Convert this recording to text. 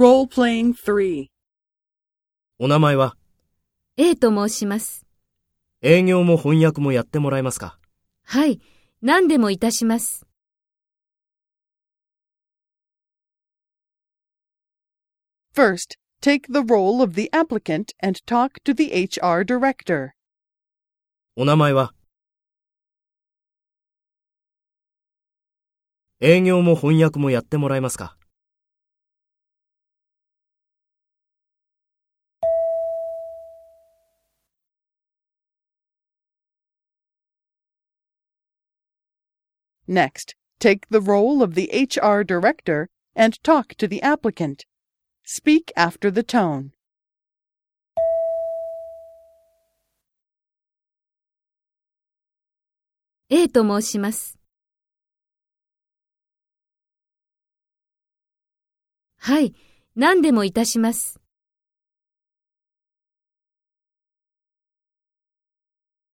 Role-playing 3. お名前は A と申します。営業も翻訳もやってもらえますかはい、何でもいたします。First, take the role of the applicant and talk to the HR director. お名前は営業も翻訳もやってもらえますか Next, take the role of the HR director and talk to the applicant. Speak after the tone. 'A と申します。はい、何でもいたします。